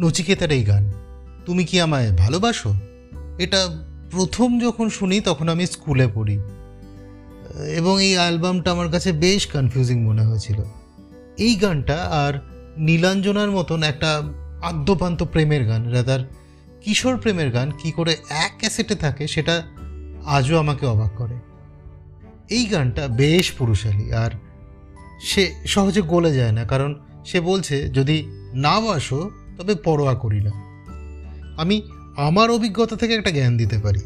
নচিকেতার এই গান। তুমি কি আমায় ভালোবাসো? এটা প্রথম যখন শুনি, তখন আমি স্কুলে পড়ি। এবং এই অ্যালবামটা আমার কাছে বেশ কনফিউজিং মনে হয়েছিল। এই গানটা আর নীলাঞ্জনার মতন একটা আদ্যপান্ত প্রেমের গান রাদার কিশোর প্রেমের গান, কি করে এক ক্যাসেটে থাকে, সেটা আজও আমাকে অবাক করে। এই গানটা বেশ পুরুষালী, আর সে সহজে গলে যায় না, কারণ সে বলছে, যদি না বাসো তবে পরোয়া করি না। আমি আমার অভিজ্ঞতা থেকে একটা জ্ঞান দিতে পারি।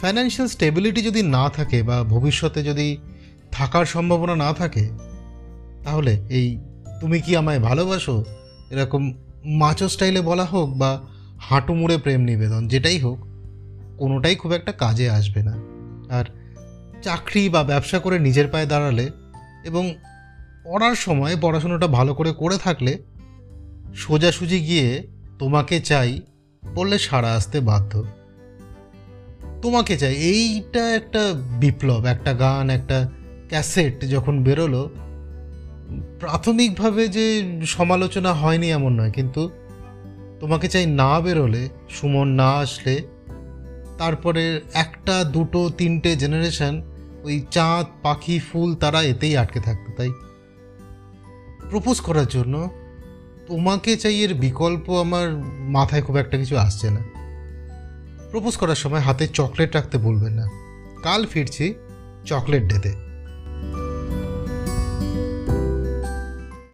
ফাইন্যান্সিয়াল স্টেবিলিটি যদি না থাকে বা ভবিষ্যতে যদি থাকার সম্ভাবনা না থাকে, তাহলে এই তুমি কি আমায় ভালোবাসো? এরকম মাচো স্টাইলে বলা হোক বা হাঁটু মুড়ে প্রেম নিবেদন, যেটাই হোক, কোনোটাই খুব একটা কাজে আসবে না। আর চাকরি বা ব্যবসা করে নিজের পায়ে দাঁড়ালে এবং পড়ার সময় পড়াশোনাটা ভালো করে করে থাকলে সোজাসুজি গিয়ে তোমাকে চাই বললে সারা আসতে বাধ্য। তোমাকে চাই। এইটা একটা বিপ্লব, একটা গান, একটা ক্যাসেট যখন বেরোলো, প্রাথমিকভাবে যে সমালোচনা হয়নি এমন নয়, কিন্তু তোমাকে চাই না বেরোলে, সুমন না আসলে, তারপরে একটা, দুটো, তিনটে জেনারেশন ওই চাঁদ, পাখি, ফুল তারা এতেই আটকে থাকতো, তাই? প্রপোজ করার জন্য তোমাকে চাই এর বিকল্প আমার মাথায় খুব একটা কিছু আসছে না। প্রপোজ করার সময় হাতে চকলেট রাখতে বলবেন না। কাল ফিরছি, চকলেট ডেতে